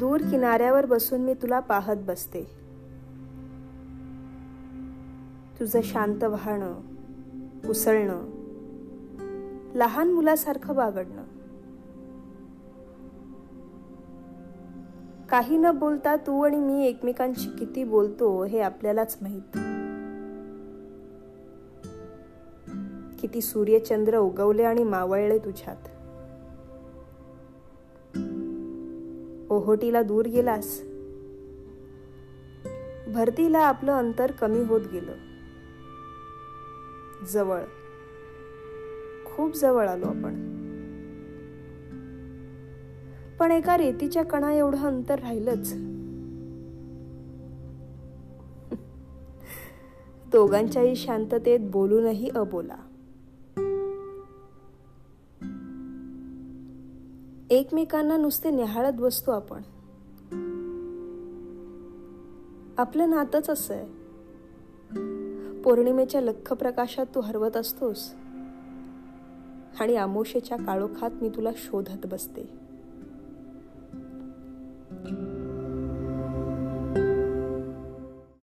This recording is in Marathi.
दूर किनाऱ्यावर बसून मी तुला पाहत बसते. तुझं शांत वाहणं उसळणं लहान मुलासारखं बागडणं. काही न बोलता तू आणि मी एकमेकांशी किती बोलतो हे आपल्यालाच माहीत. किती सूर्यचंद्र उगवले आणि मावळले तुझ्यात. ओहोटीला दूर गेलास? भरतीला आपलं अंतर कमी होत गेलं. जवळ. खूप जवळ आलो आपण. पण एका रेतीच्या कणा एवढं अंतर राहिलंच. दोघांच्याही शांततेत बोलूनही अबोला. एकमेकांना नुसते निहाळत बसतो आपण. आपलं नातच असं आहे. पौर्णिमेच्या लख्ख प्रकाशात तू हरवत असतोस. आणि आमोशेच्या काळोखात मी तुला शोधत बसते.